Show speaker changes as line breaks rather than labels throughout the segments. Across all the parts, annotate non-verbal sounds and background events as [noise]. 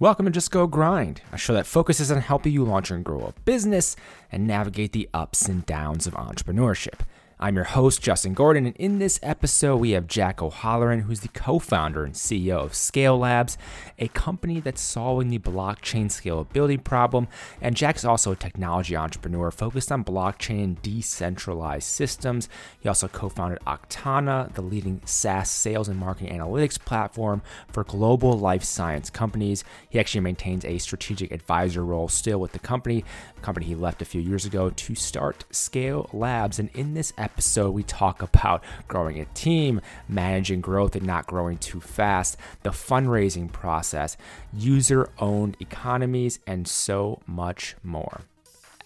Welcome to Just Go Grind, a show that focuses on helping you launch and grow a business and navigate the ups and downs of entrepreneurship. I'm your host, Justin Gordon, and in this episode, we have Jack O'Holleran, who's the co founder and CEO of Scale Labs, a company that's solving the blockchain scalability problem. And Jack's also a technology entrepreneur focused on blockchain and decentralized systems. He also co founded Aktana, the leading SaaS sales and marketing analytics platform for global life science companies. He actually maintains a strategic advisor role still with the company, a company he left a few years ago to start Scale Labs. And in this episode, episode, we talk about growing a team, managing growth and not growing too fast, the fundraising process, user owned economies, and so much more.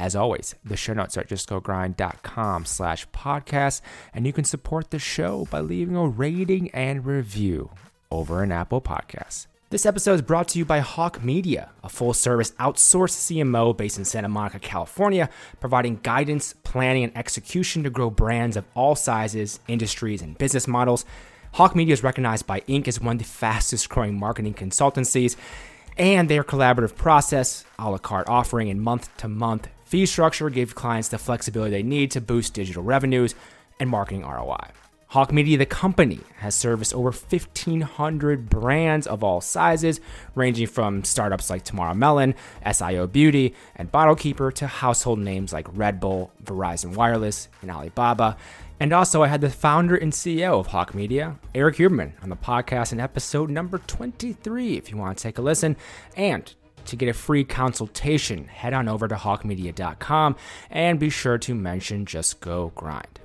As always, the show notes are at justgogrind.com slash podcast, and you can support the show by leaving a rating and review over an Apple Podcast. This episode is brought to you by Hawke Media, a full service outsourced CMO based in Santa Monica, California, providing guidance, planning, and execution to grow brands of all sizes, industries, and business models. Hawke Media is recognized by Inc. as one of the fastest growing marketing consultancies, and their collaborative process, a la carte offering, and month to month fee structure give clients the flexibility they need to boost digital revenues and marketing ROI. Hawke Media, the company, has serviced over 1,500 brands of all sizes, ranging from startups like Tomorrow Melon, SIO Beauty, and Bottle Keeper to household names like Red Bull, Verizon Wireless, and Alibaba. And also, I had the founder and CEO of Hawke Media, Eric Huberman, on the podcast in episode number 23, if you want to take a listen. And to get a free consultation, head on over to hawkemedia.com and be sure to mention Just Go Grind.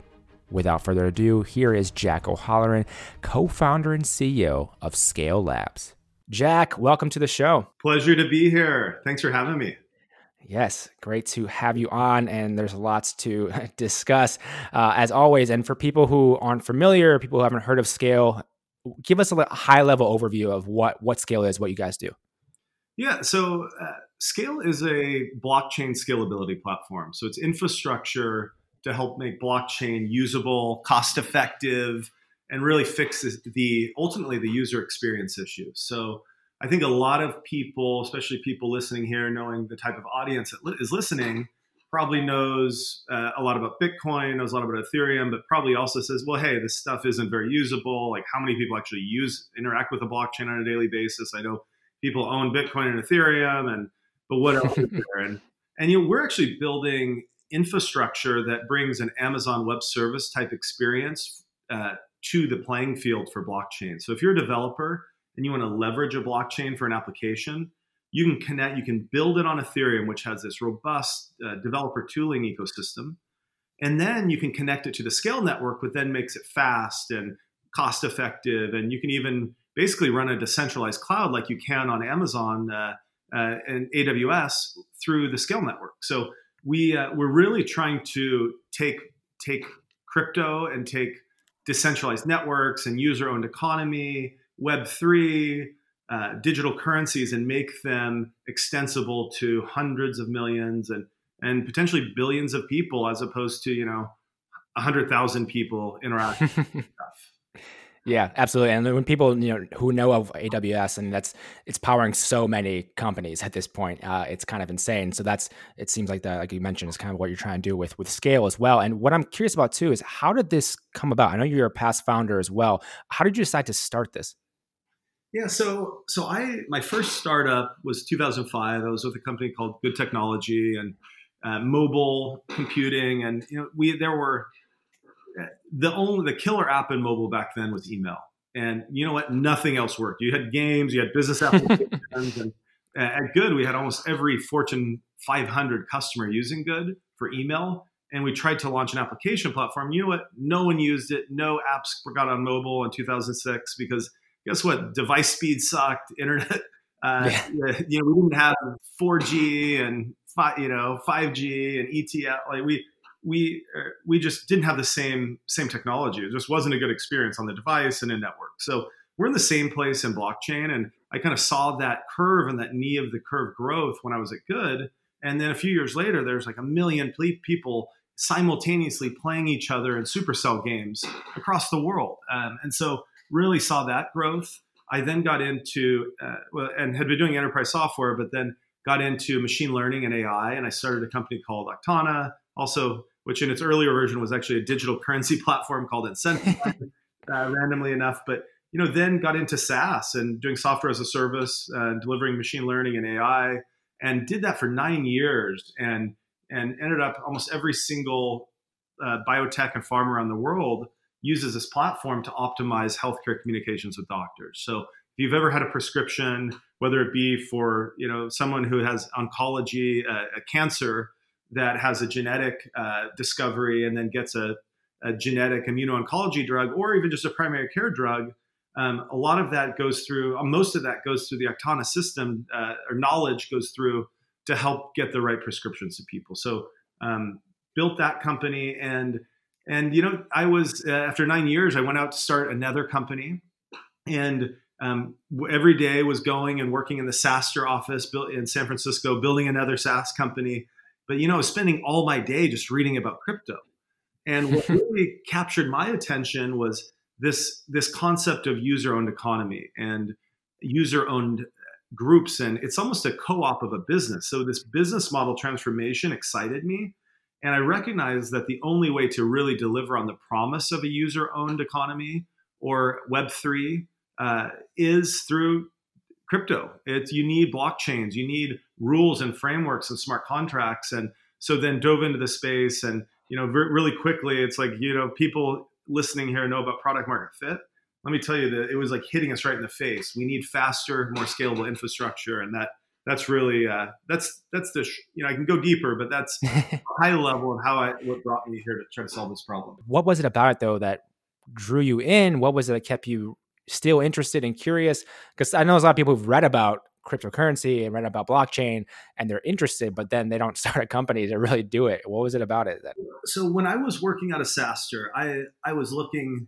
Without further ado, here is Jack O'Holleran, co founder and CEO of Scale Labs. Jack, welcome to the show.
Pleasure to be here. Thanks for having me.
Yes, great to have you on, and there's lots to [laughs] discuss uh, as always. And for people who aren't familiar, people who haven't heard of Scale, give us a high level overview of what what Scale is, what you guys do.
Yeah, so uh, Scale is a blockchain scalability platform. So it's infrastructure to help make blockchain usable, cost effective, and really fix the ultimately the user experience issue. So I think a lot of people, especially people listening here, knowing the type of audience that is listening, probably knows uh, a lot about Bitcoin, knows a lot about Ethereum, but probably also says, well, hey, this stuff isn't very usable. Like, how many people actually use interact with a blockchain on a daily basis? I know people own Bitcoin and Ethereum, and but what else is [laughs] there? And and you know, we're actually building infrastructure that brings an Amazon Web Service type experience uh, to the playing field for blockchain. So if you're a developer and you want to leverage a blockchain for an application, you can connect, you can build it on Ethereum, which has this robust uh, developer tooling ecosystem. And then you can connect it to the scale network, which then makes it fast and cost effective. And you can even basically run a decentralized cloud like you can on Amazon uh, uh, and AWS through the scale network. So we uh, we're really trying to take take crypto and take decentralized networks and user-owned economy, Web three, uh, digital currencies, and make them extensible to hundreds of millions and and potentially billions of people, as opposed to you know hundred thousand people interacting. [laughs] stuff.
Yeah, absolutely. And when people you know who know of AWS and that's it's powering so many companies at this point, uh, it's kind of insane. So that's it seems like that, like you mentioned, is kind of what you're trying to do with with scale as well. And what I'm curious about too is how did this come about? I know you're a past founder as well. How did you decide to start this?
Yeah, so so I my first startup was 2005. I was with a company called Good Technology and uh, mobile computing, and you know we there were the only the killer app in mobile back then was email. And you know what? Nothing else worked. You had games, you had business [laughs] applications, and at Good, we had almost every Fortune 500 customer using Good for email. And we tried to launch an application platform. You know what? No one used it. No apps got on mobile in 2006 because guess what? Device speed sucked. Internet, [laughs] uh, yeah. [laughs] you know, we didn't have 4G and you know 5G and ETL. Like we we uh, we just didn't have the same same technology. It just wasn't a good experience on the device and in network. So we're in the same place in blockchain, and I kind of saw that curve and that knee of the curve growth when I was at Good. And then a few years later, there's like a million people simultaneously playing each other in Supercell games across the world, um, and so really saw that growth. I then got into uh, well, and had been doing enterprise software, but then got into machine learning and AI, and I started a company called Aktana, also which in its earlier version was actually a digital [laughs] currency platform called Incentive, [laughs] uh, randomly enough. But you know, then got into SaaS and doing software as a service, uh, delivering machine learning and AI, and did that for nine years, and and ended up almost every single uh, biotech and farm around the world uses this platform to optimize healthcare communications with doctors. So if you've ever had a prescription, whether it be for you know someone who has oncology, uh, a cancer that has a genetic uh, discovery and then gets a, a genetic immuno-oncology drug, or even just a primary care drug, um, a lot of that goes through. Uh, most of that goes through the Aktana system, uh, or knowledge goes through to help get the right prescriptions to people. So um, built that company and and you know i was uh, after nine years i went out to start another company and um, every day was going and working in the SaaStr office in San Francisco, building another SaaS company. But you know, spending all my day just reading about crypto. And what [laughs] really captured my attention was this this concept of user-owned economy and user-owned groups, and it's almost a co-op of a business. So this business model transformation excited me and I recognize that the only way to really deliver on the promise of a user owned economy or Web3 uh, is through crypto. It's, you need blockchains, you need rules and frameworks and smart contracts. And so then dove into the space and, you know, really quickly, it's like, you know, people listening here know about product market fit. Let me tell you that it was like hitting us right in the face. We need faster, more scalable infrastructure. And that that's really uh, that's that's the sh- you know I can go deeper, but that's [laughs] high level of how I what brought me here to try to solve this problem.
What was it about it though that drew you in? What was it that kept you still interested and curious? Because I know there's a lot of people who've read about cryptocurrency and read about blockchain and they're interested, but then they don't [laughs] start a company to really do it. What was it about it?
So when I was working at a SaaStr, I I was looking,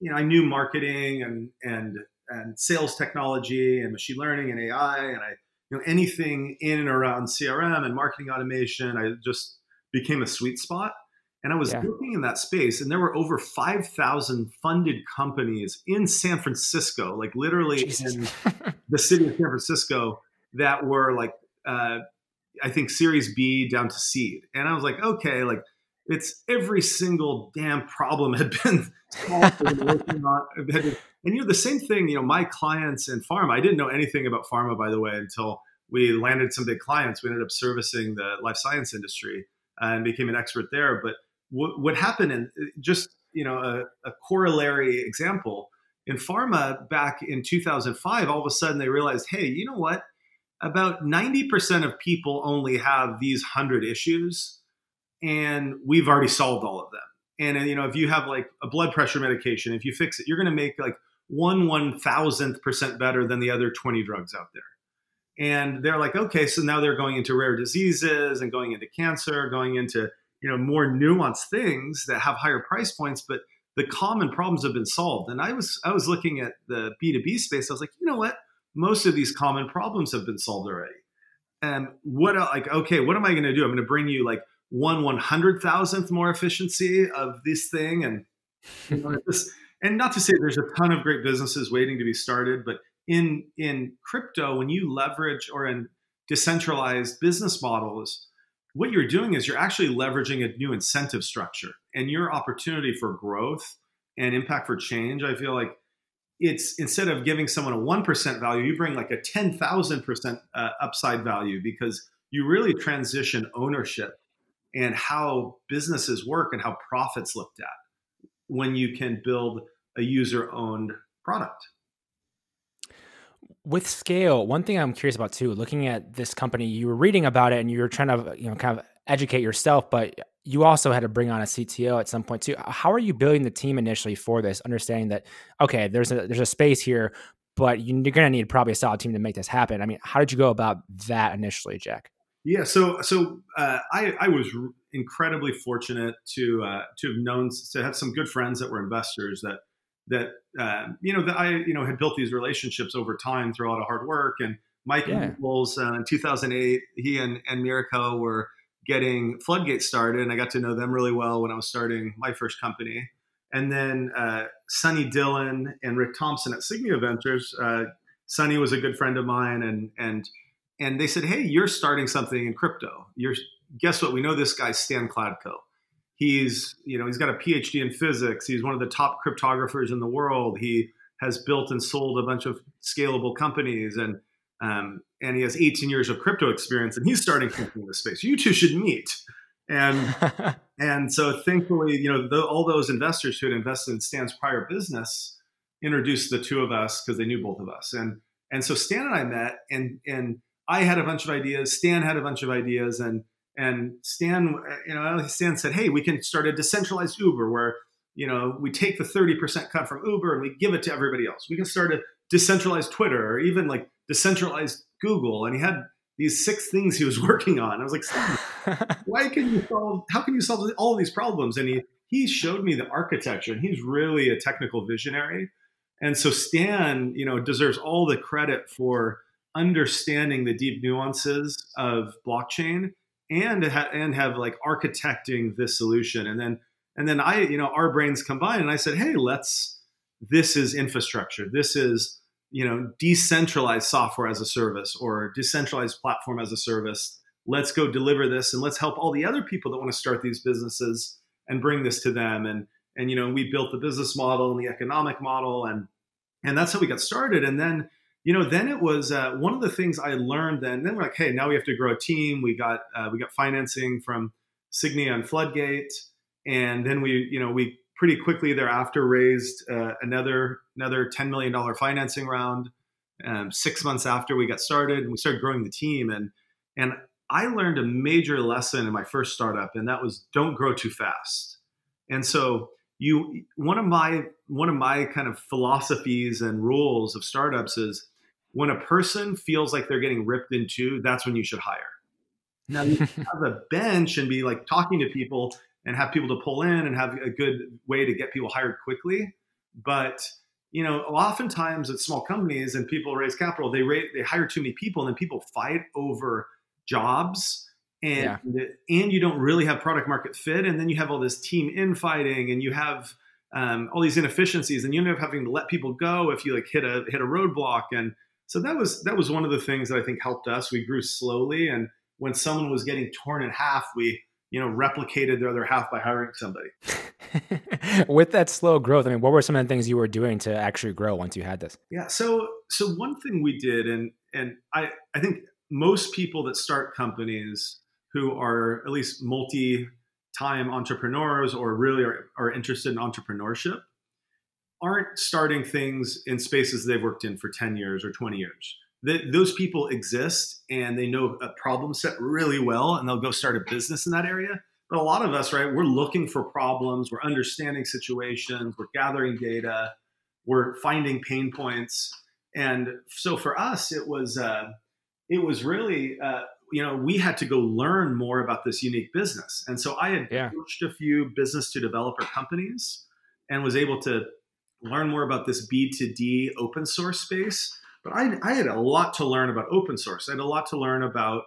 you know, I knew marketing and and and sales technology and machine learning and AI, and I you know anything in and around crm and marketing automation i just became a sweet spot and i was yeah. looking in that space and there were over 5000 funded companies in san francisco like literally Jesus. in [laughs] the city of san francisco that were like uh, i think series b down to seed and i was like okay like it's every single damn problem had been [laughs] solved and you know the same thing you know my clients in pharma i didn't know anything about pharma by the way until we landed some big clients we ended up servicing the life science industry and became an expert there but what, what happened and just you know a, a corollary example in pharma back in 2005 all of a sudden they realized hey you know what? About 90% of people only have these 100 issues and we've already solved all of them. And you know if you have like a blood pressure medication if you fix it you're going to make like one one thousandth percent better than the other 20 drugs out there. And they're like okay so now they're going into rare diseases and going into cancer going into you know more nuanced things that have higher price points but the common problems have been solved. And i was i was looking at the b2b space. I was like you know what? Most of these common problems have been solved already. And what uh, like okay what am i going to do? I'm going to bring you like one one hundred thousandth more efficiency of this thing and you know, [laughs] and not to say there's a ton of great businesses waiting to be started, but in in crypto, when you leverage or in decentralized business models, what you're doing is you're actually leveraging a new incentive structure and your opportunity for growth and impact for change. I feel like it's instead of giving someone a 1% value, you bring like a 10,000% uh, upside value because you really transition ownership and how businesses work and how profits looked at when you can build a user owned product.
With scale, one thing I'm curious about too, looking at this company, you were reading about it and you were trying to, you know, kind of educate yourself, but you also had to bring on a CTO at some point too. How are you building the team initially for this, understanding that okay, there's a there's a space here, but you're going to need probably a solid team to make this happen. I mean, how did you go about that initially, Jack?
Yeah, so so uh, I I was incredibly fortunate to uh, to have known to have some good friends that were investors that that uh, you know that I you know had built these relationships over time through a lot of hard work. And Mike yeah. Nichols uh, in 2008, he and and Mirko were getting Floodgate started, and I got to know them really well when I was starting my first company. And then uh, Sunny Dhillon and Rick Thompson at Signia Ventures. Uh, Sunny was a good friend of mine, and and and they said, "Hey, you're starting something in crypto. You're guess what? We know this guy Stan Kladko. He's you know he's got a PhD in physics. He's one of the top cryptographers in the world. He has built and sold a bunch of scalable companies, and um, and he has 18 years of crypto experience, and he's starting something in this space. You two should meet." And [laughs] and so thankfully, you know, the, all those investors who had invested in Stan's prior business introduced the two of us because they knew both of us. And and so Stan and I met, and and I had a bunch of ideas. Stan had a bunch of ideas, and and Stan, you know, Stan said, "Hey, we can start a decentralized Uber where you know we take the thirty percent cut from Uber and we give it to everybody else. We can start a decentralized Twitter or even like decentralized Google." And he had these six things he was [laughs] working on. I was like, [laughs] "Why can you solve? How can you solve all of these problems?" And he he showed me the architecture, and he's really a technical visionary. And so Stan, you know, deserves all the credit for understanding the deep nuances of blockchain and ha- and have like architecting this solution. And then and then i you know our brains combined and i said hey let's this is infrastructure. This is you know decentralized software as a service or decentralized platform as a service. Let's go deliver this and let's help all the other people that want to start these businesses and bring this to them. And and you know we built the business model and the economic model and and that's how we got started. And then you know, then it was uh, one of the things I learned. Then, then we're like, hey, now we have to grow a team. We got uh, we got financing from Signia and Floodgate, and then we, you know, we pretty quickly thereafter raised uh, another another ten million dollar financing round. Um, six months after we got started, and we started growing the team, and and I learned a major lesson in my first startup, and that was don't grow too fast. And so you one of my one of my kind of philosophies and rules of startups is when a person feels like they're getting ripped in two, that's when you should hire. Now you [laughs] have a bench and be like talking to people and have people to pull in and have a good way to get people hired quickly. But you know, oftentimes at small companies and people raise capital, they rate, they hire too many people and then people fight over jobs and yeah. and you don't really have product market fit and then you have all this team infighting and you have um, all these inefficiencies and you end up having to let people go if you like hit a hit a roadblock and so that was that was one of the things that I think helped us. We grew slowly, and when someone was getting torn in half, we you know replicated the other half by hiring somebody. [laughs]
With that slow growth, I mean, what were some of the things you were doing to actually grow once you had this?
Yeah, so so one thing we did, and and I I think most people that start companies who are at least multi time entrepreneurs or really are, are interested in entrepreneurship aren't starting things in spaces they've worked in for 10 years or 20 years. The, those people exist and they know a problem set really well and they'll go start a business in that area. But a lot of us, right, we're looking for problems, we're understanding situations, we're gathering data, we're finding pain points. And so for us, it was, uh, it was really, uh, you know, we had to go learn more about this unique business. And so I had yeah. coached a few business to developer companies and was able to learn more about this B2D open source space. But I, I had a lot to learn about open source. I had a lot to learn about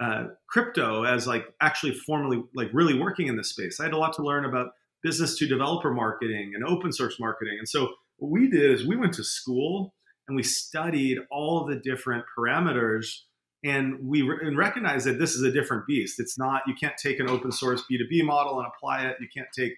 uh, crypto as like actually formally like really working in this space. I had a lot to learn about business to developer marketing and open source marketing. And so what we did is we went to school and we studied all the different parameters and we re- and recognized that this is a different beast. It's not you can't take an open source B2B model and apply it. You can't take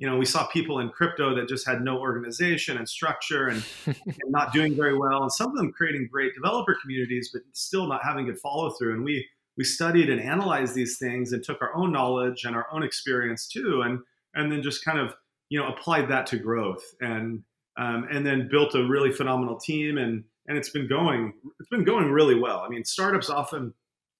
you know, we saw people in crypto that just had no organization and structure and, [laughs] and, not doing very well, and some of them creating great developer communities, but still not having good follow through. And we we studied and analyzed these things and took our own knowledge and our own experience too, and and then just kind of you know applied that to growth and um, and then built a really phenomenal team and and it's been going it's been going really well. I mean, startups often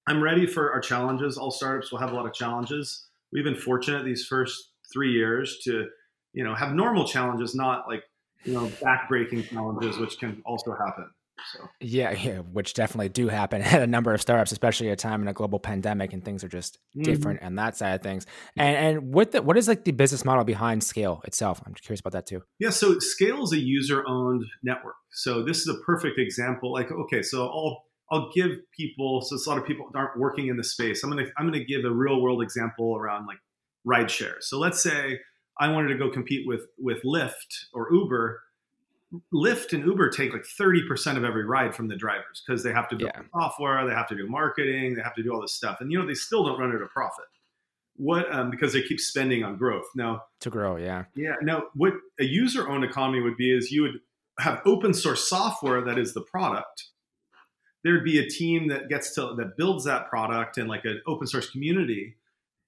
I'm ready for our challenges. All startups will have a lot of challenges. We've been fortunate these first three years to you know have normal challenges, not like you know backbreaking challenges, which can also happen. So.
Yeah, yeah, which definitely do happen [laughs] at a number of startups, especially at a time in a global pandemic and things are just mm-hmm. different and that side of things. And and what the, what is like the business model behind Scale itself? I'm curious about that too.
Yeah, so Scale is a user owned network. So this is a perfect example. Like, okay, so I'll I'll give people. So a lot of people aren't working in the space. I'm gonna I'm gonna give a real world example around like ride share. So let's say I wanted to go compete with with Lyft or Uber. Lyft and Uber take like 30% of every ride from the drivers because they have to build yeah. software, they have to do marketing, they have to do all this stuff. And you know, they still don't run at a profit. What um, because they keep spending on growth. Now
to grow, yeah.
Yeah. Now what a user owned economy would be is you would have open source software that is the product. There'd be a team that gets to that builds that product and like an open source community.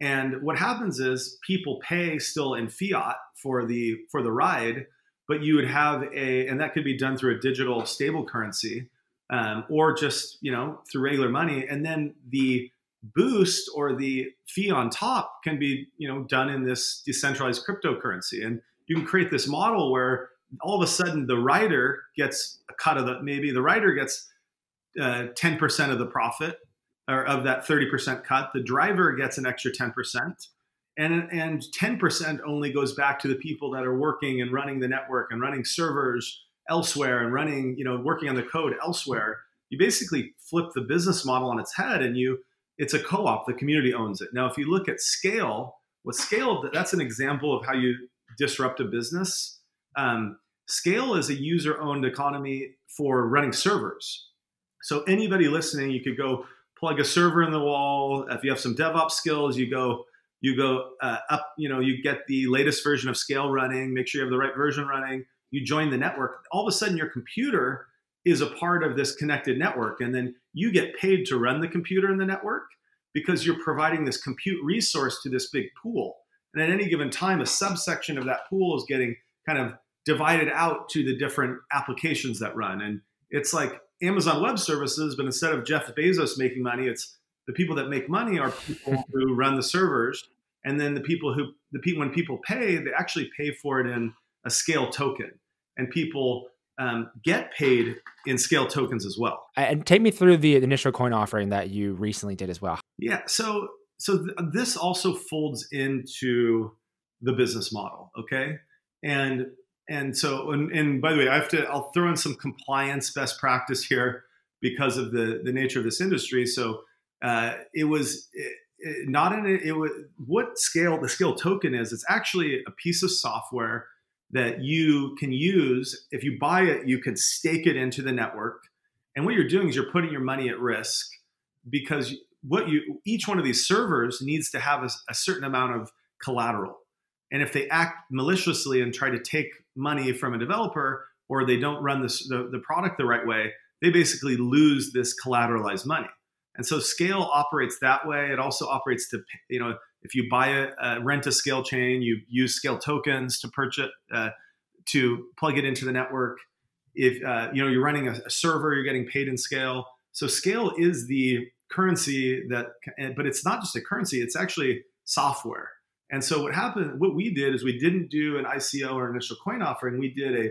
And what happens is people pay still in fiat for the for the ride but you would have a, and that could be done through a digital stable currency um, or just, you know, through regular money. And then the boost or the fee on top can be, you know, done in this decentralized cryptocurrency. And you can create this model where all of a sudden the rider gets a cut of the, maybe the rider gets uh, 10% of the profit or of that 30% cut. The driver gets an extra 10% and and 10% only goes back to the people that are working and running the network and running servers elsewhere and running you know working on the code elsewhere. You basically flip the business model on its head and you it's a co-op the community owns it. Now if you look at scale what scale that's an example of how you disrupt a business. Um, scale is a user owned economy for running servers. So anybody listening you could go plug a server in the wall. If you have some devops skills you go you go uh, up, you know, you get the latest version of Scale running, make sure you have the right version running, you join the network. All of a sudden, your computer is a part of this connected network. And then you get paid to run the computer in the network because you're providing this compute resource to this big pool. And at any given time, a subsection of that pool is getting kind of divided out to the different applications that run. And it's like Amazon Web Services, but instead of Jeff Bezos making money, it's the people that make money are people [laughs] who run the servers, and then the people who the people when people pay, they actually pay for it in a scale token, and people um, get paid in scale tokens as well.
And take me through the initial coin offering that you recently did as well.
Yeah, so so th- this also folds into the business model, okay, and and so and, and by the way, I have to I'll throw in some compliance best practice here because of the the nature of this industry. So uh, it was it, it, not in it, it was what scale the scale token is. It's actually a piece of software that you can use. If you buy it, you can stake it into the network. And what you're doing is you're putting your money at risk because what you each one of these servers needs to have a, a certain amount of collateral. And if they act maliciously and try to take money from a developer or they don't run this, the, the product the right way, they basically lose this collateralized money. And so scale operates that way. It also operates to, you know, if you buy a, rent a scale chain, you use scale tokens to purchase, uh, to plug it into the network. If, uh, you know, you're running a, a server, you're getting paid in scale. So scale is the currency that, but it's not just a currency, it's actually software. And so what happened, what we did is we didn't do an ICO or initial coin offering. We did a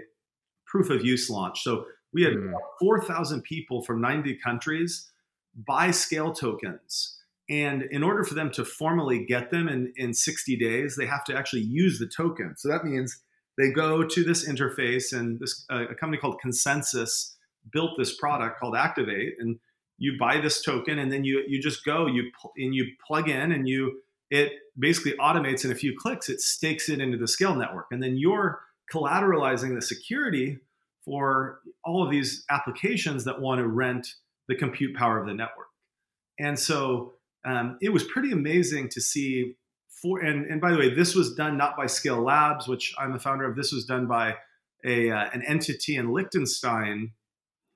proof of use launch. So we had mm. 4,000 people from 90 countries buy scale tokens. And in order for them to formally get them in, in 60 days, they have to actually use the token. So that means they go to this interface, and this uh, a company called ConsenSys built this product called Activate, and you buy this token, and then you you just go you and you plug in, and you it basically automates in a few clicks. It stakes it into the scale network, and then you're collateralizing the security for all of these applications that want to rent the compute power of the network. And so um, it was pretty amazing to see. For and, and by the way, this was done not by Scale Labs, which I'm the founder of. This was done by a uh, an entity in Liechtenstein,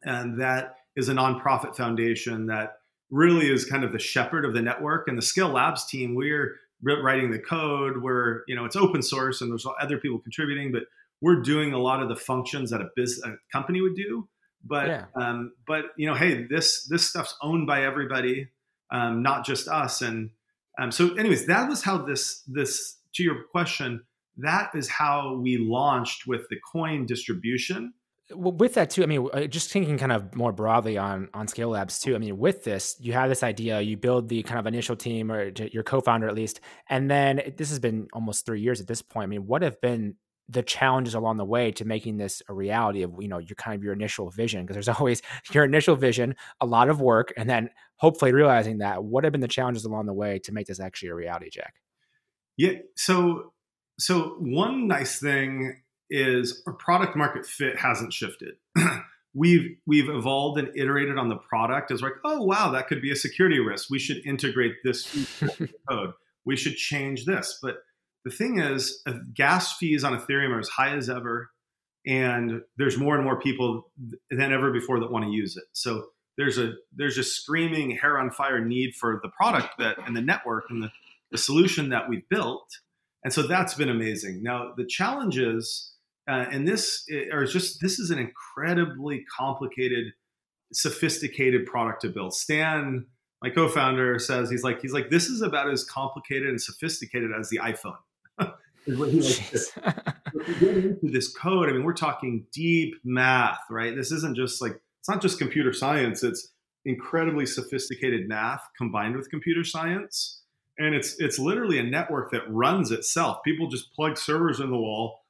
and that is a nonprofit foundation that really is kind of the shepherd of the network. And the Scale Labs team, we're writing the code. We're you know it's open source, and there's other people contributing, but we're doing a lot of the functions that a business a company would do but yeah. um, but you know, hey, this this stuff's owned by everybody, um, not just us. And um, so, anyways, that was how this this to your question. That is how we launched with the coin distribution.
Well, with that too, I mean, uh, just thinking kind of more broadly on on Scale Labs too. I mean, with this, you have this idea, you build the kind of initial team or your co-founder at least, and then this has been almost three years at this point. I mean, what have been the challenges along the way to making this a reality of you know your kind of your initial vision because there's [laughs] always your initial vision a lot of work and then hopefully realizing that what have been the challenges along the way to make this actually a reality jack
yeah so so one nice thing is our product market fit hasn't shifted. [clears throat] we've we've evolved and iterated on the product as like, oh wow, that could be a security risk. We should integrate this [laughs] code. We should change this. But the thing is, uh, gas fees on Ethereum are as high as ever, and there's more and more people than ever before that want to use it. So there's a there's a screaming hair on fire need for the product that and the network and the, the solution that we've built. And so that's been amazing. Now the challenges. uh, and this or just this is an incredibly complicated, sophisticated product to build. Stan, my co-founder, says he's like he's like this is about as complicated and sophisticated as the iPhone. Is what he likes to [laughs] get into this code, I mean, we're talking deep math, right? This isn't just like it's not just computer science. It's incredibly sophisticated math combined with computer science and it's it's literally a network that runs itself people just plug servers in the wall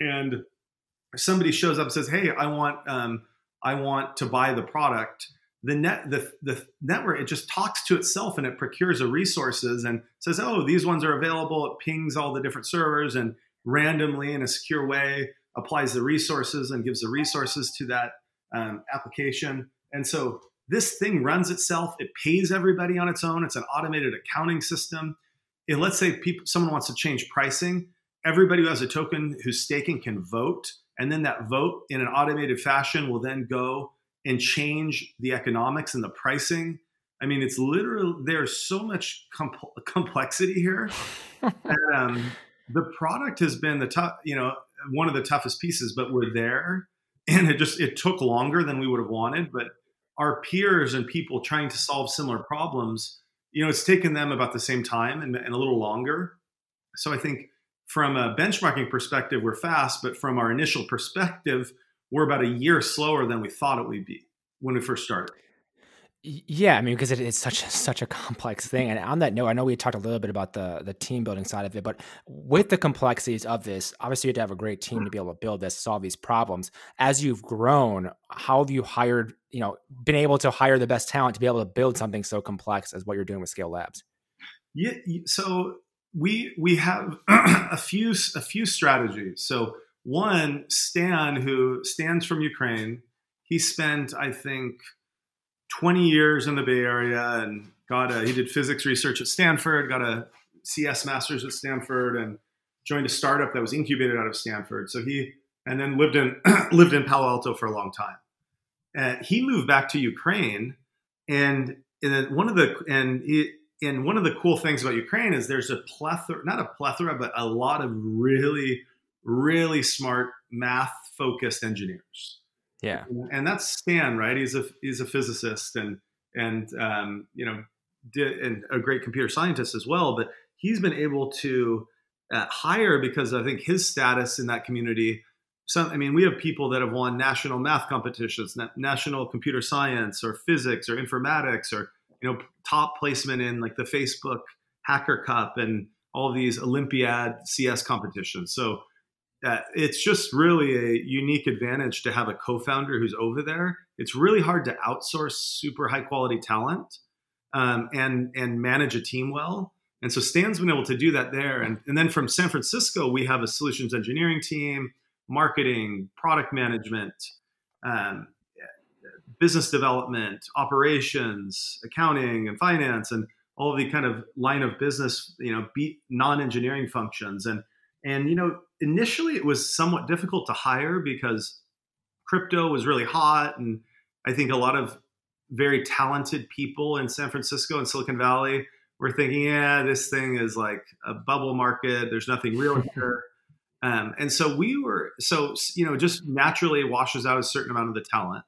and somebody shows up and says, "Hey, I want um, I want to buy the product." The net the the network it just talks to itself and it procures the resources and says, "Oh, these ones are available." It pings all the different servers and randomly in a secure way applies the resources and gives the resources to that um, application. And so this thing runs itself. It pays everybody on its own. It's an automated accounting system. And let's say people, someone wants to change pricing everybody who has a token who's staking can vote. And then that vote in an automated fashion will then go and change the economics and the pricing. I mean, it's literally, there's so much complexity here. [laughs] and, um, the product has been the tough, you know, one of the toughest pieces, but we're there. And it just, it took longer than we would have wanted. But our peers and people trying to solve similar problems, you know, it's taken them about the same time and, and a little longer. So I think from a benchmarking perspective, we're fast, but from our initial perspective, we're about a year slower than we thought it would be when we first started.
Yeah, I mean, because it is such a, such a complex thing. And on that note, I know we talked a little bit about the the team building side of it, but with the complexities of this, obviously you have to have a great team to be able to build this, solve these problems. As you've grown, how have you hired, you know, been able to hire the best talent to be able to build something so complex as what you're doing with Scale Labs?
Yeah, so we we have [clears throat] a few a few strategies. So one, Stan, who stands from Ukraine, he spent I think 20 years in the Bay Area and got a he did physics research at Stanford, got a CS masters at Stanford, and joined a startup that was incubated out of Stanford. So he and then lived in [clears throat] lived in Palo Alto for a long time. And he moved back to Ukraine, and and one of the and and one of the cool things about Ukraine is there's a plethora, not a plethora, but a lot of really, really smart math focused engineers.
Yeah,
and that's Stan, right? He's a he's a physicist and and um, you know did, and a great computer scientist as well. But he's been able to uh, hire because I think his status in that community. Some, I mean, we have people that have won national math competitions, national computer science, or physics, or informatics, or you know top placement in like the Facebook Hacker Cup and all these Olympiad CS competitions. So uh, it's just really a unique advantage to have a co-founder who's over there. It's really hard to outsource super high quality talent um, and and manage a team well. And so Stan's been able to do that there. And, and then from San Francisco, we have a solutions engineering team, marketing, product management, um, business development, operations, accounting, and finance, and all the kind of line of business, you know, beat non-engineering functions. And and you know, initially it was somewhat difficult to hire because crypto was really hot, and I think a lot of very talented people in San Francisco and Silicon Valley were thinking, yeah, this thing is like a bubble market. There's nothing real [laughs] here. Um, and so we were, so, you know, just naturally washes out a certain amount of the talent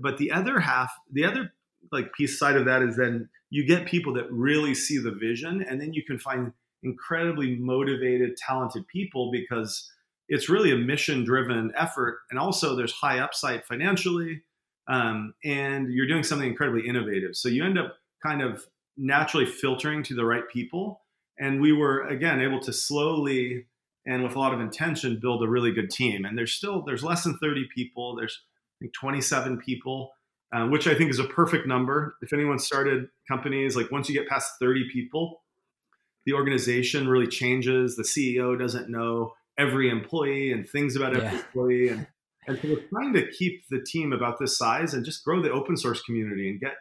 but the other half the other like piece side of that is then you get people that really see the vision and then you can find incredibly motivated talented people because it's really a mission driven effort and also there's high upside financially um, and you're doing something incredibly innovative so you end up kind of naturally filtering to the right people and we were again able to slowly and with a lot of intention build a really good team and there's still there's less than 30 people there's think 27 people, uh, which I think is a perfect number. If anyone started companies, like once you get past 30 people, the organization really changes. The CEO doesn't know every employee and things about every yeah. employee. And, and so we're trying to keep the team about this size and just grow the open source community and get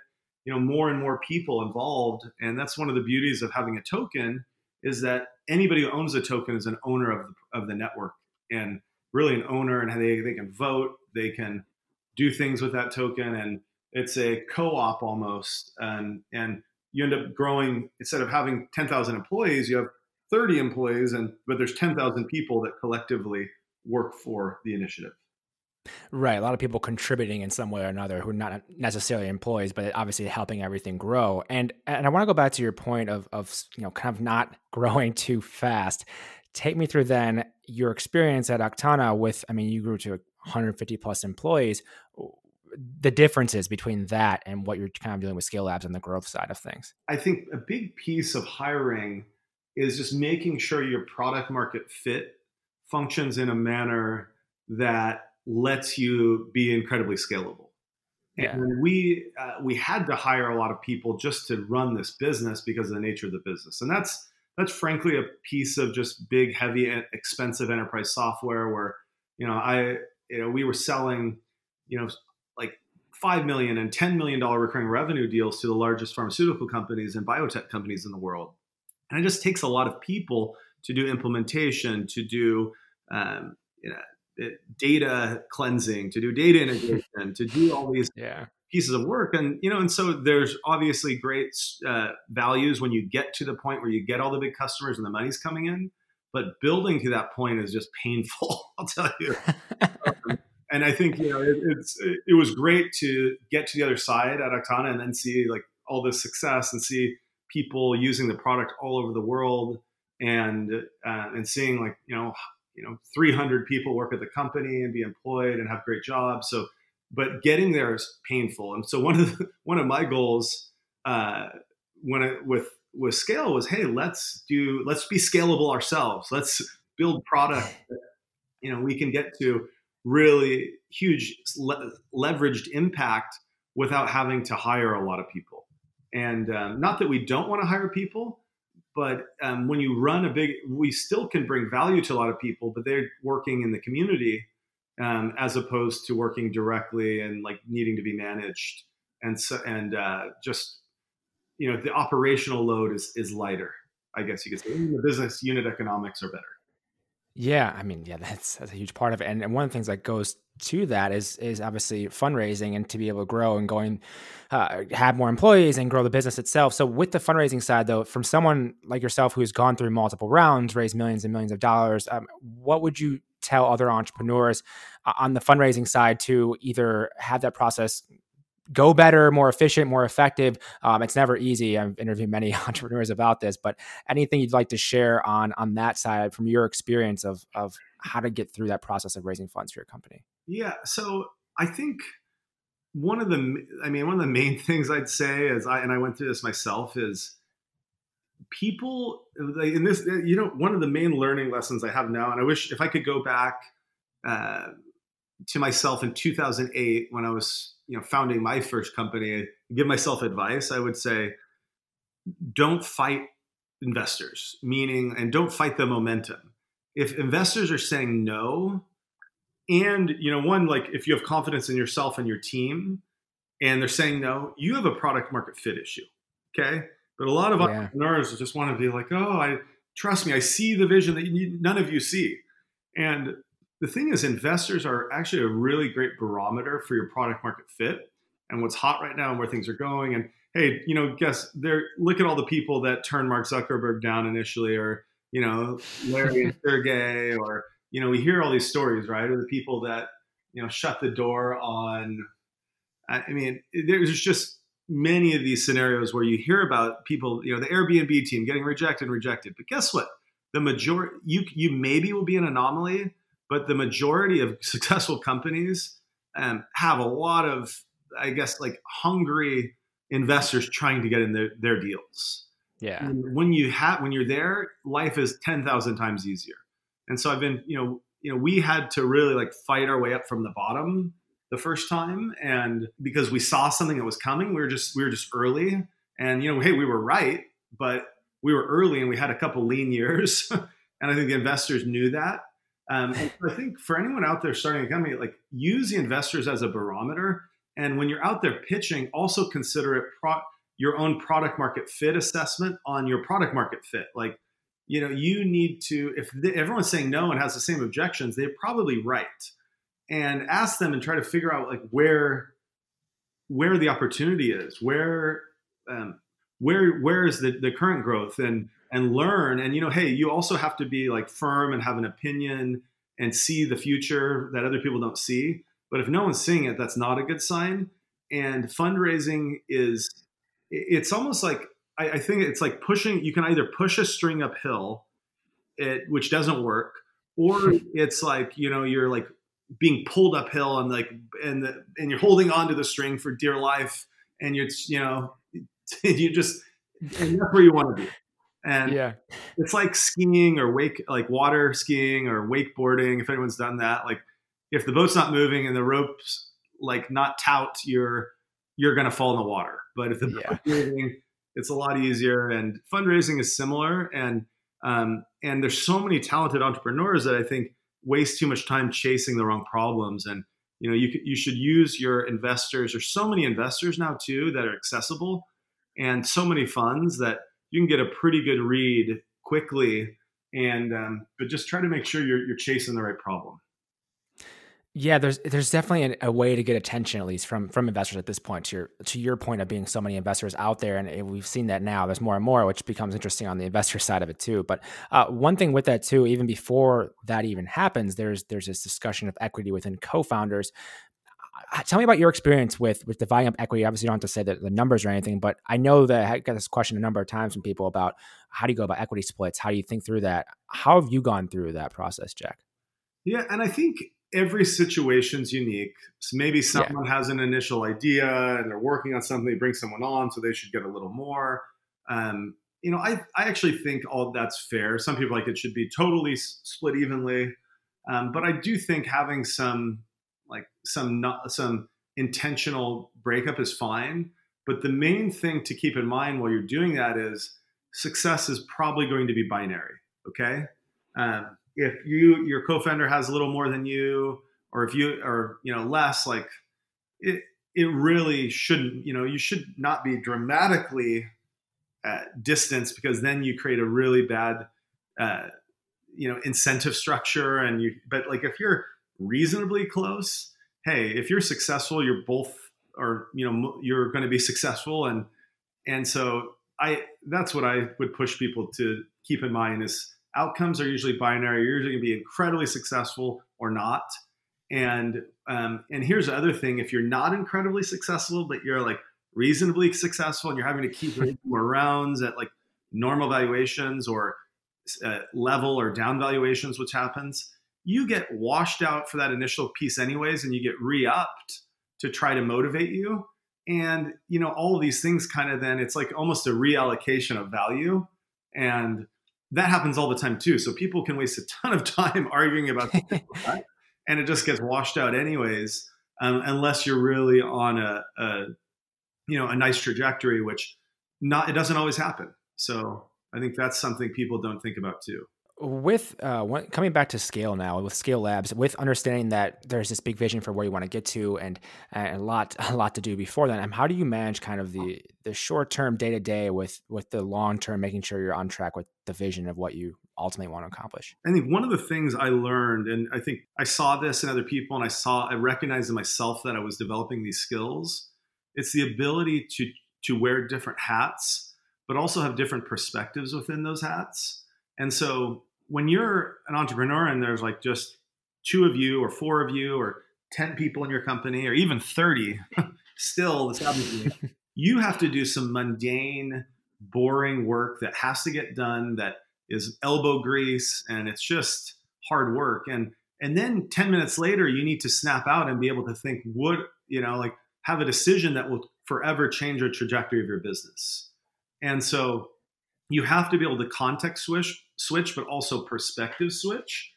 you know more and more people involved. And that's one of the beauties of having a token is that anybody who owns a token is an owner of the, of the network and really an owner and they, they can vote, they can do things with that token and it's a co-op almost and and you end up growing instead of having 10,000 employees you have 30 employees and but there's 10,000 people that collectively work for the initiative
Right, a lot of people contributing in some way or another who are not necessarily employees, but obviously helping everything grow. And and I want to go back to your point of of you know kind of not [laughs] growing too fast. Take me through then your experience at Aktana with I mean you grew to 150 plus employees the differences between that and what you're kind of doing with Scale Labs and the growth side of things?
I think a big piece of hiring is just making sure your product market fit functions in a manner that lets you be incredibly scalable. Yeah. And we uh, we had to hire a lot of people just to run this business because of the nature of the business, and that's that's frankly a piece of just big, heavy, expensive enterprise software where you know I you know we were selling you know five million and ten million dollar recurring revenue deals to the largest pharmaceutical companies and biotech companies in the world. And it just takes a lot of people to do implementation, to do um, you know, data cleansing, to do data integration, to do all these yeah. pieces of work. And you know, and so there's obviously great uh, values when you get to the point where you get all the big customers and the money's coming in. But building to that point is just painful. [laughs] I'll tell you. [laughs] and I think you know it, it's it was great to get to the other side at Aktana and then see like all this success and see people using the product all over the world and uh, and seeing like you know you know 300 people work at the company and be employed and have great jobs. So, but getting there is painful. And so one of the, [laughs] one of my goals uh, when I, with with scale was hey let's do let's be scalable ourselves. Let's build product that you know we can get to really huge le- leveraged impact without having to hire a lot of people. And um, not that we don't want to hire people, but um, when you run a big, we still can bring value to a lot of people, but they're working in the community um, as opposed to working directly and like needing to be managed. And so, and uh, just, you know, the operational load is, is lighter, I guess you could say. the business unit economics are better.
Yeah, I mean, yeah, [laughs] that's that's a huge part of it. And, and one of the things that goes to that is is obviously fundraising and to be able to grow and going uh, have more employees and grow the business itself. So with the fundraising side, though, from someone like yourself who's gone through multiple rounds, raised millions and millions of dollars, um, what would you tell other entrepreneurs uh, on the fundraising side to either have that process go better, more efficient, more effective. Um, it's never easy. I've interviewed many [laughs] entrepreneurs about this, but anything you'd like to share on on that side from your experience of of how to get through that process of raising funds for your company?
Yeah, so I think one of the I mean one of the main [laughs] things I'd say is I and I went through this myself is people in this you know one of the main learning lessons I have now and I wish if I could go back uh, to myself in 2008 when I was you know founding my first company give myself advice i would say don't fight investors meaning and don't fight the momentum. If investors are saying no and you know one like if you have confidence in yourself and your team and they're saying no you have a product market fit issue okay? But a lot of yeah. entrepreneurs just want to be like oh i trust me i see the vision that you, none of you see. And the thing is, investors are actually a really great barometer for your product market fit and what's hot right now and where things are going. And hey, you know, guess there. Look at all the people that turned Mark Zuckerberg down initially, or you know, Larry and [laughs] Sergey, or you know, we hear all these stories, right? Or the people that you know shut the door on. I mean, there's just many of these scenarios where you hear about people, you know, the Airbnb team getting rejected and rejected. But guess what? The majority, you you maybe will be an anomaly, but the majority of [laughs] successful companies um, have a lot of, I guess, like hungry investors trying to get in their, their deals.
Yeah.
And when you have when you're there, life is ten thousand times easier. And so I've been, you know, you know, we had to really like fight our way up from the bottom the first time, and because we saw something that was coming, we were just we were just early, and you know, hey, we were right, but we were early and we had a couple lean years, [laughs] and I think the investors knew that. Um, I think for anyone out there starting a company, like use the investors as a barometer. And when you're out there pitching, also consider it pro- your own product market fit assessment on your product market fit. Like, you know, you need to, if the, everyone's saying no and has the same objections, they're probably right. And ask them and try to figure out like where where the opportunity is, where um, where where is the, the current growth and and learn. And you know hey you also have to be like firm and have an opinion and see the future that other people don't see. But if no one's seeing it that's not a good sign. And fundraising is it's almost like I, I think it's like pushing you can either push a string uphill it, which doesn't work or [laughs] it's like you know you're like being pulled uphill and like and the, and you're holding on to the string for dear life and you're you know [laughs] you just and that's where you want to be and yeah. it's like skiing or wake like water skiing or wakeboarding if anyone's done that like if the boat's not moving and the ropes like not tout you're you're going to fall in the water. But if the yeah. boat's moving it's a lot easier and fundraising is similar and um, and there's so many talented entrepreneurs that i think waste too much time chasing the wrong problems. And you know you, you should use your investors there's so many investors now too that are accessible and so many funds that you can get a pretty good read quickly and um, but just try to make sure you're, you're chasing the right problem
yeah, there's there's definitely a, a, way to get attention at least from from investors at this point. To your to your point of being so many investors out there, and we've seen that now. There's more and more, which becomes interesting on the investor [laughs] side of it too. But uh, one thing with that too, even before that even happens, there's there's this discussion of equity within co-founders tell me about your experience with with dividing up equity. Obviously, you don't have to say the, the numbers or anything, but I know that I got this question a number of times from people about how do you go about equity splits? How do you think through that? How have you gone through that process, Jack?
Yeah, and I think every situation's unique. So maybe someone yeah. has an initial idea and they're working on something, they bring someone on, so they should get a little more. Um, you know, I, I actually think all that's fair. Some people like it should be totally split evenly. Um, but I do think having some like some not, some intentional breakup is fine. But the main thing to keep in mind while you're doing that is success is probably going to be binary. Okay, um, if you your co-founder has a little more than you, or if you or you know less, like it it really shouldn't. You know, you should not be dramatically at distance because then you create a really bad uh, you know incentive structure and you but like if you're reasonably close, hey, if you're successful, you're both are you know you're going to be successful and and so I that's what I would push people to keep in mind is outcomes are usually binary. You're usually going to be incredibly successful or not. And um, and here's the other thing: if you're not incredibly successful, but you're like reasonably successful, and you're having to keep [laughs] more rounds at like normal valuations or uh, level or down valuations, which happens, you get washed out for that initial piece anyways and you get re-upped to try to motivate you. And you know all of these things kind of then it's like almost a reallocation of value. And that happens all the time too. So people can waste a ton of [laughs] time arguing about that [laughs] and it just gets washed out anyways um, unless you're really on a, a you know a nice trajectory which not it doesn't always happen. So i think that's something people don't think about too
with uh, when, coming back to SKALE now with SKALE Labs with understanding that there's this big vision for where you want to get to and, and a lot a lot to do before that and how do you manage kind of the the short term day to day with with the long term making sure you're on track with the vision of what you ultimately want to accomplish?
I think one of the things i learned and i think i saw this in other people and i saw i recognized in myself that i was developing these skills. It's the ability to to wear different hats but also have different perspectives within those hats. And so when you're an entrepreneur and there's like just two of you or four of you or 10 people in your company or even 30 [laughs] still this happens [laughs] you. Have to do some mundane boring work that has to get done that is elbow grease and it's just hard work. And and then 10 minutes later you need to snap out and be able to think would you know like have a decision that will forever change the trajectory of your business. And so you have to be able to context switch, switch, but also perspective switch.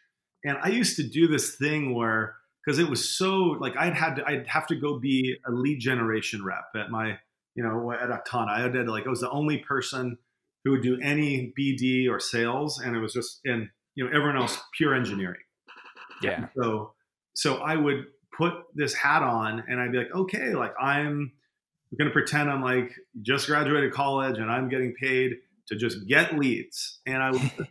And I used to do this thing where, because it was so like I'd had to, I'd have to go be a lead generation rep at my, you know, at Aktana. I did like I was the only person who would do any BD or sales, and it was just and you know everyone else pure engineering.
Yeah.
So so I would put this hat on, and I'd be like, okay, like I'm going to pretend I'm like just graduated college, and I'm getting paid to just get leads, and I would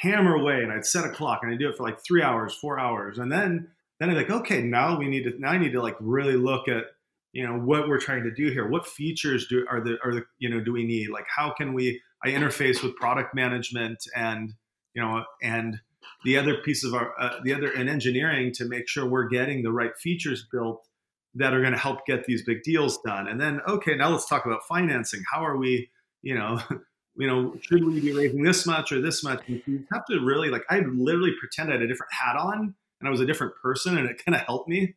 hammer away, and I'd set a clock, and I'd do it for like three hours, four hours, and then then I'm like, okay, now we need to now I need to like really look at you know what we're trying to do here. What features do are the are the you know do we need? Like how can we i interface with product management and you know and the other piece of our uh, the other in engineering to make sure we're getting the right features built that are going to help get these big deals done. And then okay now let's talk about financing. How are we you know you know should we be raising this much or this much and you have to really like i literally pretend i had a different hat on and i was a different person and it kind of helped me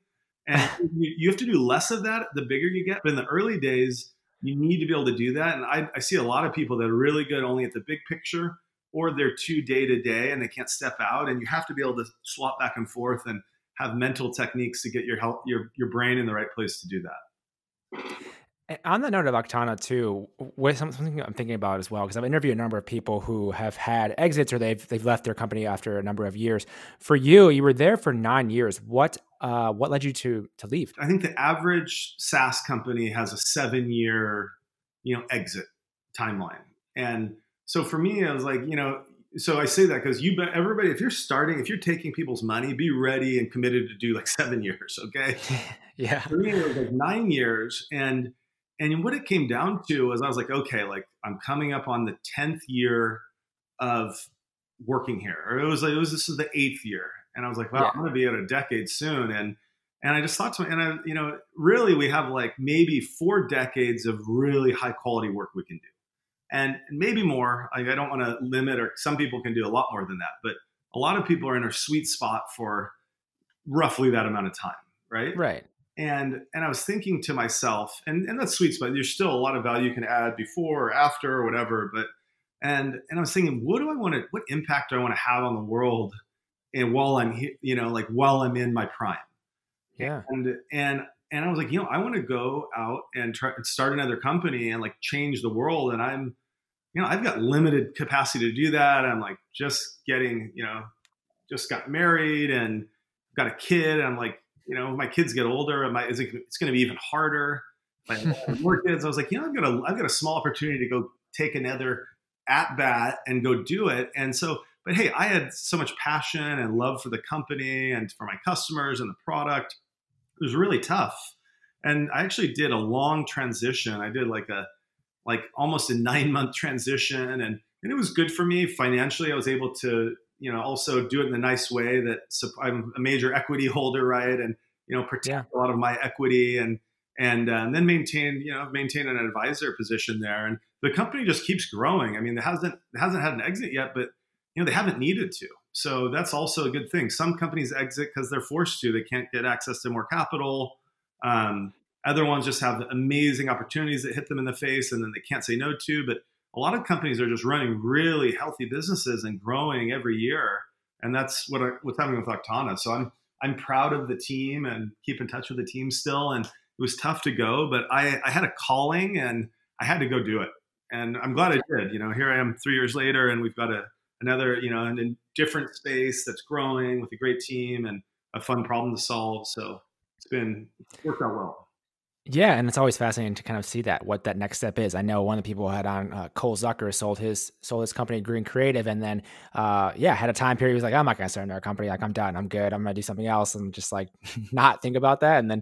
and [laughs] you, you, have to do less of that the bigger you get. But in the early days, you need to be able to do that. And I, I see a lot of people that are really good only at the big picture, or they're too day to day and they can't step out. And you have to be able to swap back and forth and have mental techniques to get your help your your brain in the right place to do that.
On the note of Aktana too, what something I'm thinking about as well, because I've interviewed a number of people who have had exits or they've they've left their company after a number of years. For you, you were there for nine years. What uh, what led you to to leave?
I think the average SaaS company has a seven year, you know, exit timeline, and so for me, I was like, you know, so I say that because you, everybody, if you're starting, if you're taking people's money, be ready and committed to do like [laughs] seven years. Okay. [laughs]
yeah.
For me, it was like nine years, and and what it came down to was I was like, okay, like I'm coming up on the tenth year of working here, or it was like it was this is the eighth year, and I was like, wow, yeah. I'm going to be at a decade soon, and and I just thought to me, and I, you know, really we have like maybe four decades of really high quality work we can do, and maybe more. Like I don't want to limit, or some people can do a lot more than that, but a lot of people are in a sweet spot for roughly that amount of time, right?
Right
and and I was thinking to myself, and and that's sweet spot. There's still a lot of value you can add before or after or whatever, but and and I was thinking, what do I want to, what impact do I want to have on the world, and while I'm here, you know like while I'm in my prime,
yeah,
and and and I was like, you know, I want to go out and try start another company and like change the world, and I'm you know I've got limited capacity to do that. I'm like just getting you know just got married and got a kid. I'm like you know, my kids get older, my, is it, it's going to be even harder. My [laughs] more kids, I was like, you know, I've got a, I've got a small opportunity to go take another at bat and go do it. And so, but hey, I had so much passion and love for the company and for my customers and the product. It was really tough. And I actually did a long transition. I did like a, like almost a nine month transition and, and it was good for me financially. I was able to you know also do it in a nice way that I'm a major equity [laughs] holder, right? And you know protect yeah. a lot of my equity and and, uh, and then maintain you know maintain an advisor position there. And the company just keeps growing. I mean, it hasn't it hasn't had an exit yet, but you know they haven't needed to. So that's also a good thing. Some companies exit because they're forced to. They can't get access to more capital. Um, other ones just have amazing opportunities that hit them in the face, and then they can't say no to. But a lot of companies are just running really healthy businesses and growing every year. And that's what I, what's happening with Aktana. So I'm I'm proud of the team and keep in touch with the team still. And it was tough to go, but I, I had a calling and I had to go do it. And I'm glad I did. You know, here I am three years later, and we've got a another you know in a different space that's growing with a great team and a fun problem to solve. So it's been worked out well.
Yeah, and it's always fascinating to kind of see that what that next step is. I know one of the people who had on uh, Cole Zucker sold his sold his company Green Creative, and then uh, yeah, had a time period. He was like, I'm not going to start another company. Like I'm done. I'm good. I'm going to do something else, and just like [laughs] not think about that. And then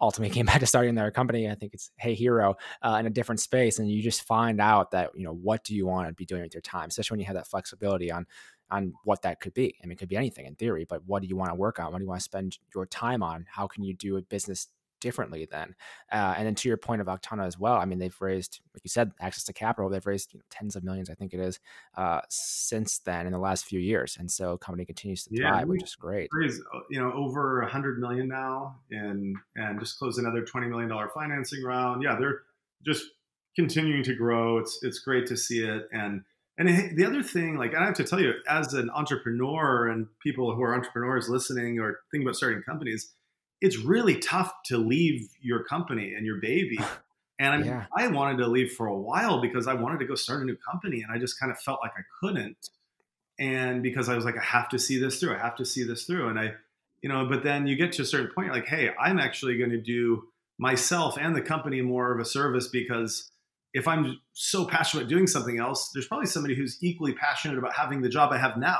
ultimately [laughs] came back to starting another company. I think it's Hey Hero uh, in a different space, and you just find out that you know what do you want to be doing with your time, especially when you have that flexibility on on what that could be. I mean, it could be anything in theory, but what do you want to work on? What do you want to spend your time on? How can you do a business differently then. Uh, and then to your point of Aktana as well, I mean, they've raised, like you said, access to capital. They've raised you know, tens of millions, I think it is, uh, since then in the last few years. And so company continues to thrive, yeah, which is great.
Raised, uh, you know, over a hundred million now and, and just closed another $20 million financing round. Yeah. They're just continuing to grow. It's, it's great to see it. And, and the other thing, like I have to tell you, as an entrepreneur and people who are entrepreneurs listening or thinking about starting companies, it's really tough to leave your company and your baby [laughs] And I mean, yeah. I wanted to leave for a while because I wanted to go start a new company, and I just kind of felt like I couldn't. And because I was like, I have to see this through. I have to see this through. And I, you know, but then you get to a certain point, you're like, hey, I'm actually going to do myself and the company more of a service because if I'm so passionate about doing something else, there's probably somebody who's equally passionate about having the job I have now.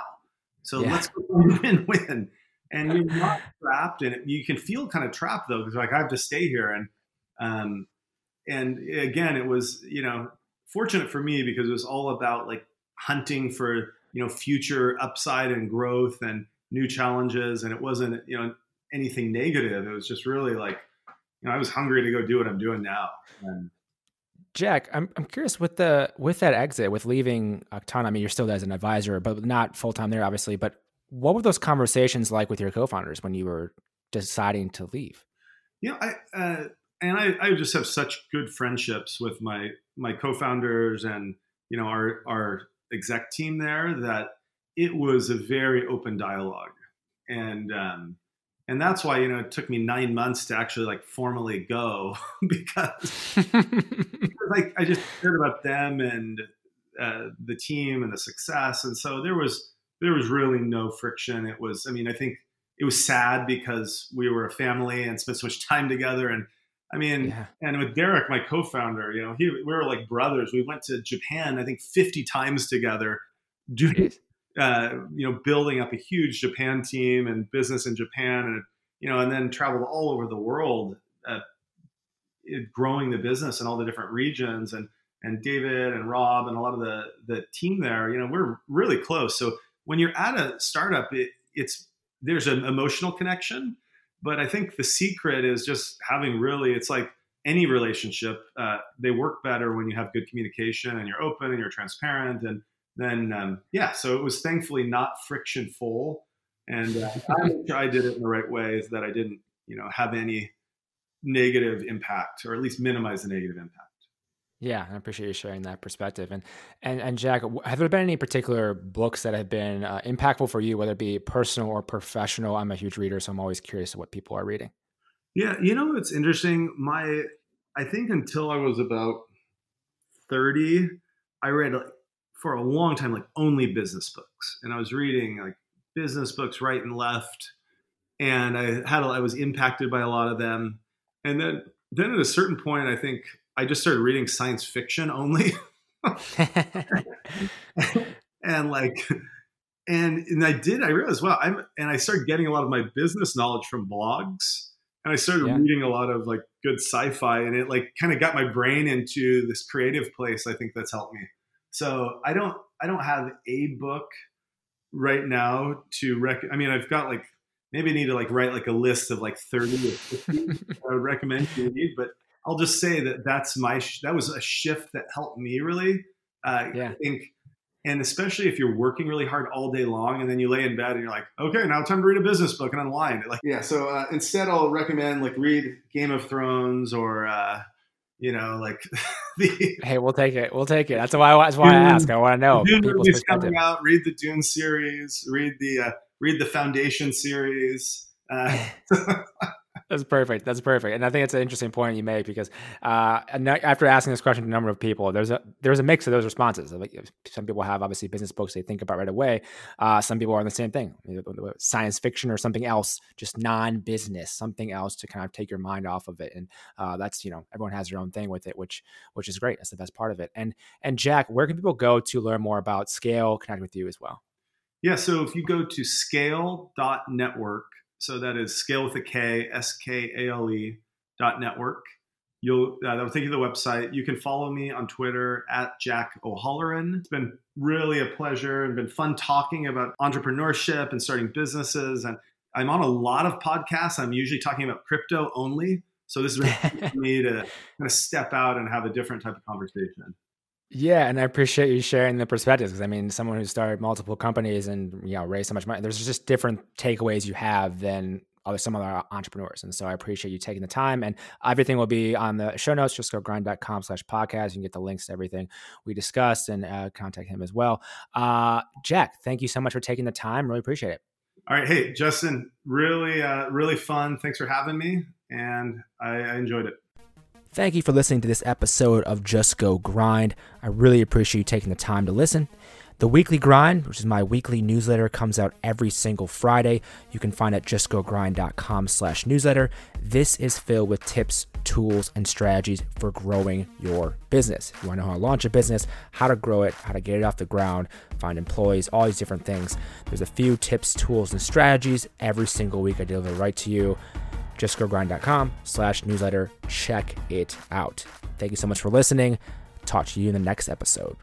So yeah. let's go [laughs] win win. And you're not trapped, and you can feel kind of trapped though, because like I have to stay here. And um, and again, it was you know fortunate for me because it was all about like hunting for you know future upside and growth and new challenges, and it wasn't you know anything negative. It was just really like you know I was hungry to go do what I'm doing now. And,
Jack, I'm I'm curious with the with that exit, with leaving Aktana. I mean, you're still there as an advisor, but not full time there, obviously. But what were those conversations like with your co-founders when you were deciding to leave?
You know, I uh, and I, I just have such good friendships with my my co-founders and you know our our exec team there that it was a very open dialogue, and um, and that's why you know it took me nine months to actually like formally go [laughs] [laughs] because like I just cared about them and uh, the team and the success, and so there was there was really no friction. It was I mean I think it was sad because we were a family and spent so much time together and I mean, yeah. and with Derek, my co-founder, you know, he, we were like brothers. We went to Japan, I think, 50 times together, doing uh, you know, building up a huge Japan team and business in Japan, and you know, and then traveled all over the world, uh, growing the business in all the different regions. And and David and Rob and a lot of the the team there, you know, we're really close. So when you're at a startup, it, it's there's an emotional connection, but I think the secret is just having really. It's like any relationship, uh, they work better when you have good communication and you're open and you're transparent and then um, yeah, so it was thankfully not friction full, and uh, I, [laughs] I did it in the right way, is that I didn't you know have any negative impact or at least minimize the negative impact.
Yeah, I appreciate you sharing that perspective. And and and Jack, have there been any particular books that have been uh, impactful for you, whether it be personal or professional? I'm a huge reader, so I'm always curious what people are reading.
Yeah, you know, it's interesting. My, I think until I was about thirty, I read like, for a long time like only business books, and I was reading like business books right and left, and I had I was impacted by a lot of them, and then then at a certain point, I think I just started reading science fiction only. [laughs] [laughs] and like and and I did I realized well I'm and I started getting a lot of my business knowledge from blogs and I started yeah. reading a lot of like good sci-fi and it like kind of got my brain into this creative place I think that's helped me so I don't I don't have a book right now to rec. I mean, I've got like maybe I need to like write like a list of like thirty or fifty [laughs] I would recommend you read, but I'll just say that that's my sh- that was a shift that helped me really. Uh, yeah. I think, and especially if you're working really hard all day long, and then you lay in bed and you're like, okay, now time to read a business book and unwind. Like, yeah. So uh, instead, I'll recommend like read Game of Thrones or uh, you know, like [laughs]
the hey, we'll take it. We'll take it. That's why. That's why Dune, I ask. I want to know.
Dune movies coming out. Read the Dune series. Read the uh, read the Foundation series. Uh, [laughs] [laughs]
That's perfect. That's perfect. And I think it's an interesting point you make because uh, after asking this question to a number of people, there's a there's a mix of those responses. Like some people have obviously business books they think about right away. Uh, some people are on the same thing, science fiction or something else, just non-business, something else to kind of take your mind off of it. And uh, that's you know everyone has their own thing with it, which which is great. That's the best part of it. And and Jack, where can people go to learn more about SKALE, connect with you as well?
Yeah, so if you go to scale.network so that is scale with a K, S K A L E dot network. You'll uh, that'll take you to the website. You can follow me on Twitter at Jack O'Holleran. It's been really a pleasure and been fun talking about entrepreneurship and starting businesses. And I'm on a lot of podcasts. I'm usually talking about crypto only. So this is really [laughs] me to kind of step out and have a different type of conversation.
Yeah, and I appreciate you sharing the perspectives because I mean, someone who started multiple companies and you know raised so much money, there's just different takeaways you have than other some other entrepreneurs. And so I appreciate you taking the time. And everything will be on the show notes. justgogrind.com slash podcast. You can get the links to everything we discussed and uh, contact him as well. Uh, Jack, thank you so much for taking the time. Really appreciate it.
All right. Hey, Justin, really, uh, really fun. Thanks for having me. And I, I enjoyed it.
Thank you for listening to this episode of Just Go Grind. I really appreciate you taking the time to listen. The Weekly Grind, which is my weekly newsletter, comes out every single Friday. You can find it at justgogrind.com slash newsletter. This is filled with tips, tools, and strategies for growing your business. If you want to know how to launch a business, how to grow it, how to get it off the ground, find employees, all these different things. There's a few tips, tools, and strategies every single week I deliver right to you justgogrind.com slash newsletter. Check it out. Thank you so much for listening. Talk to you in the next episode.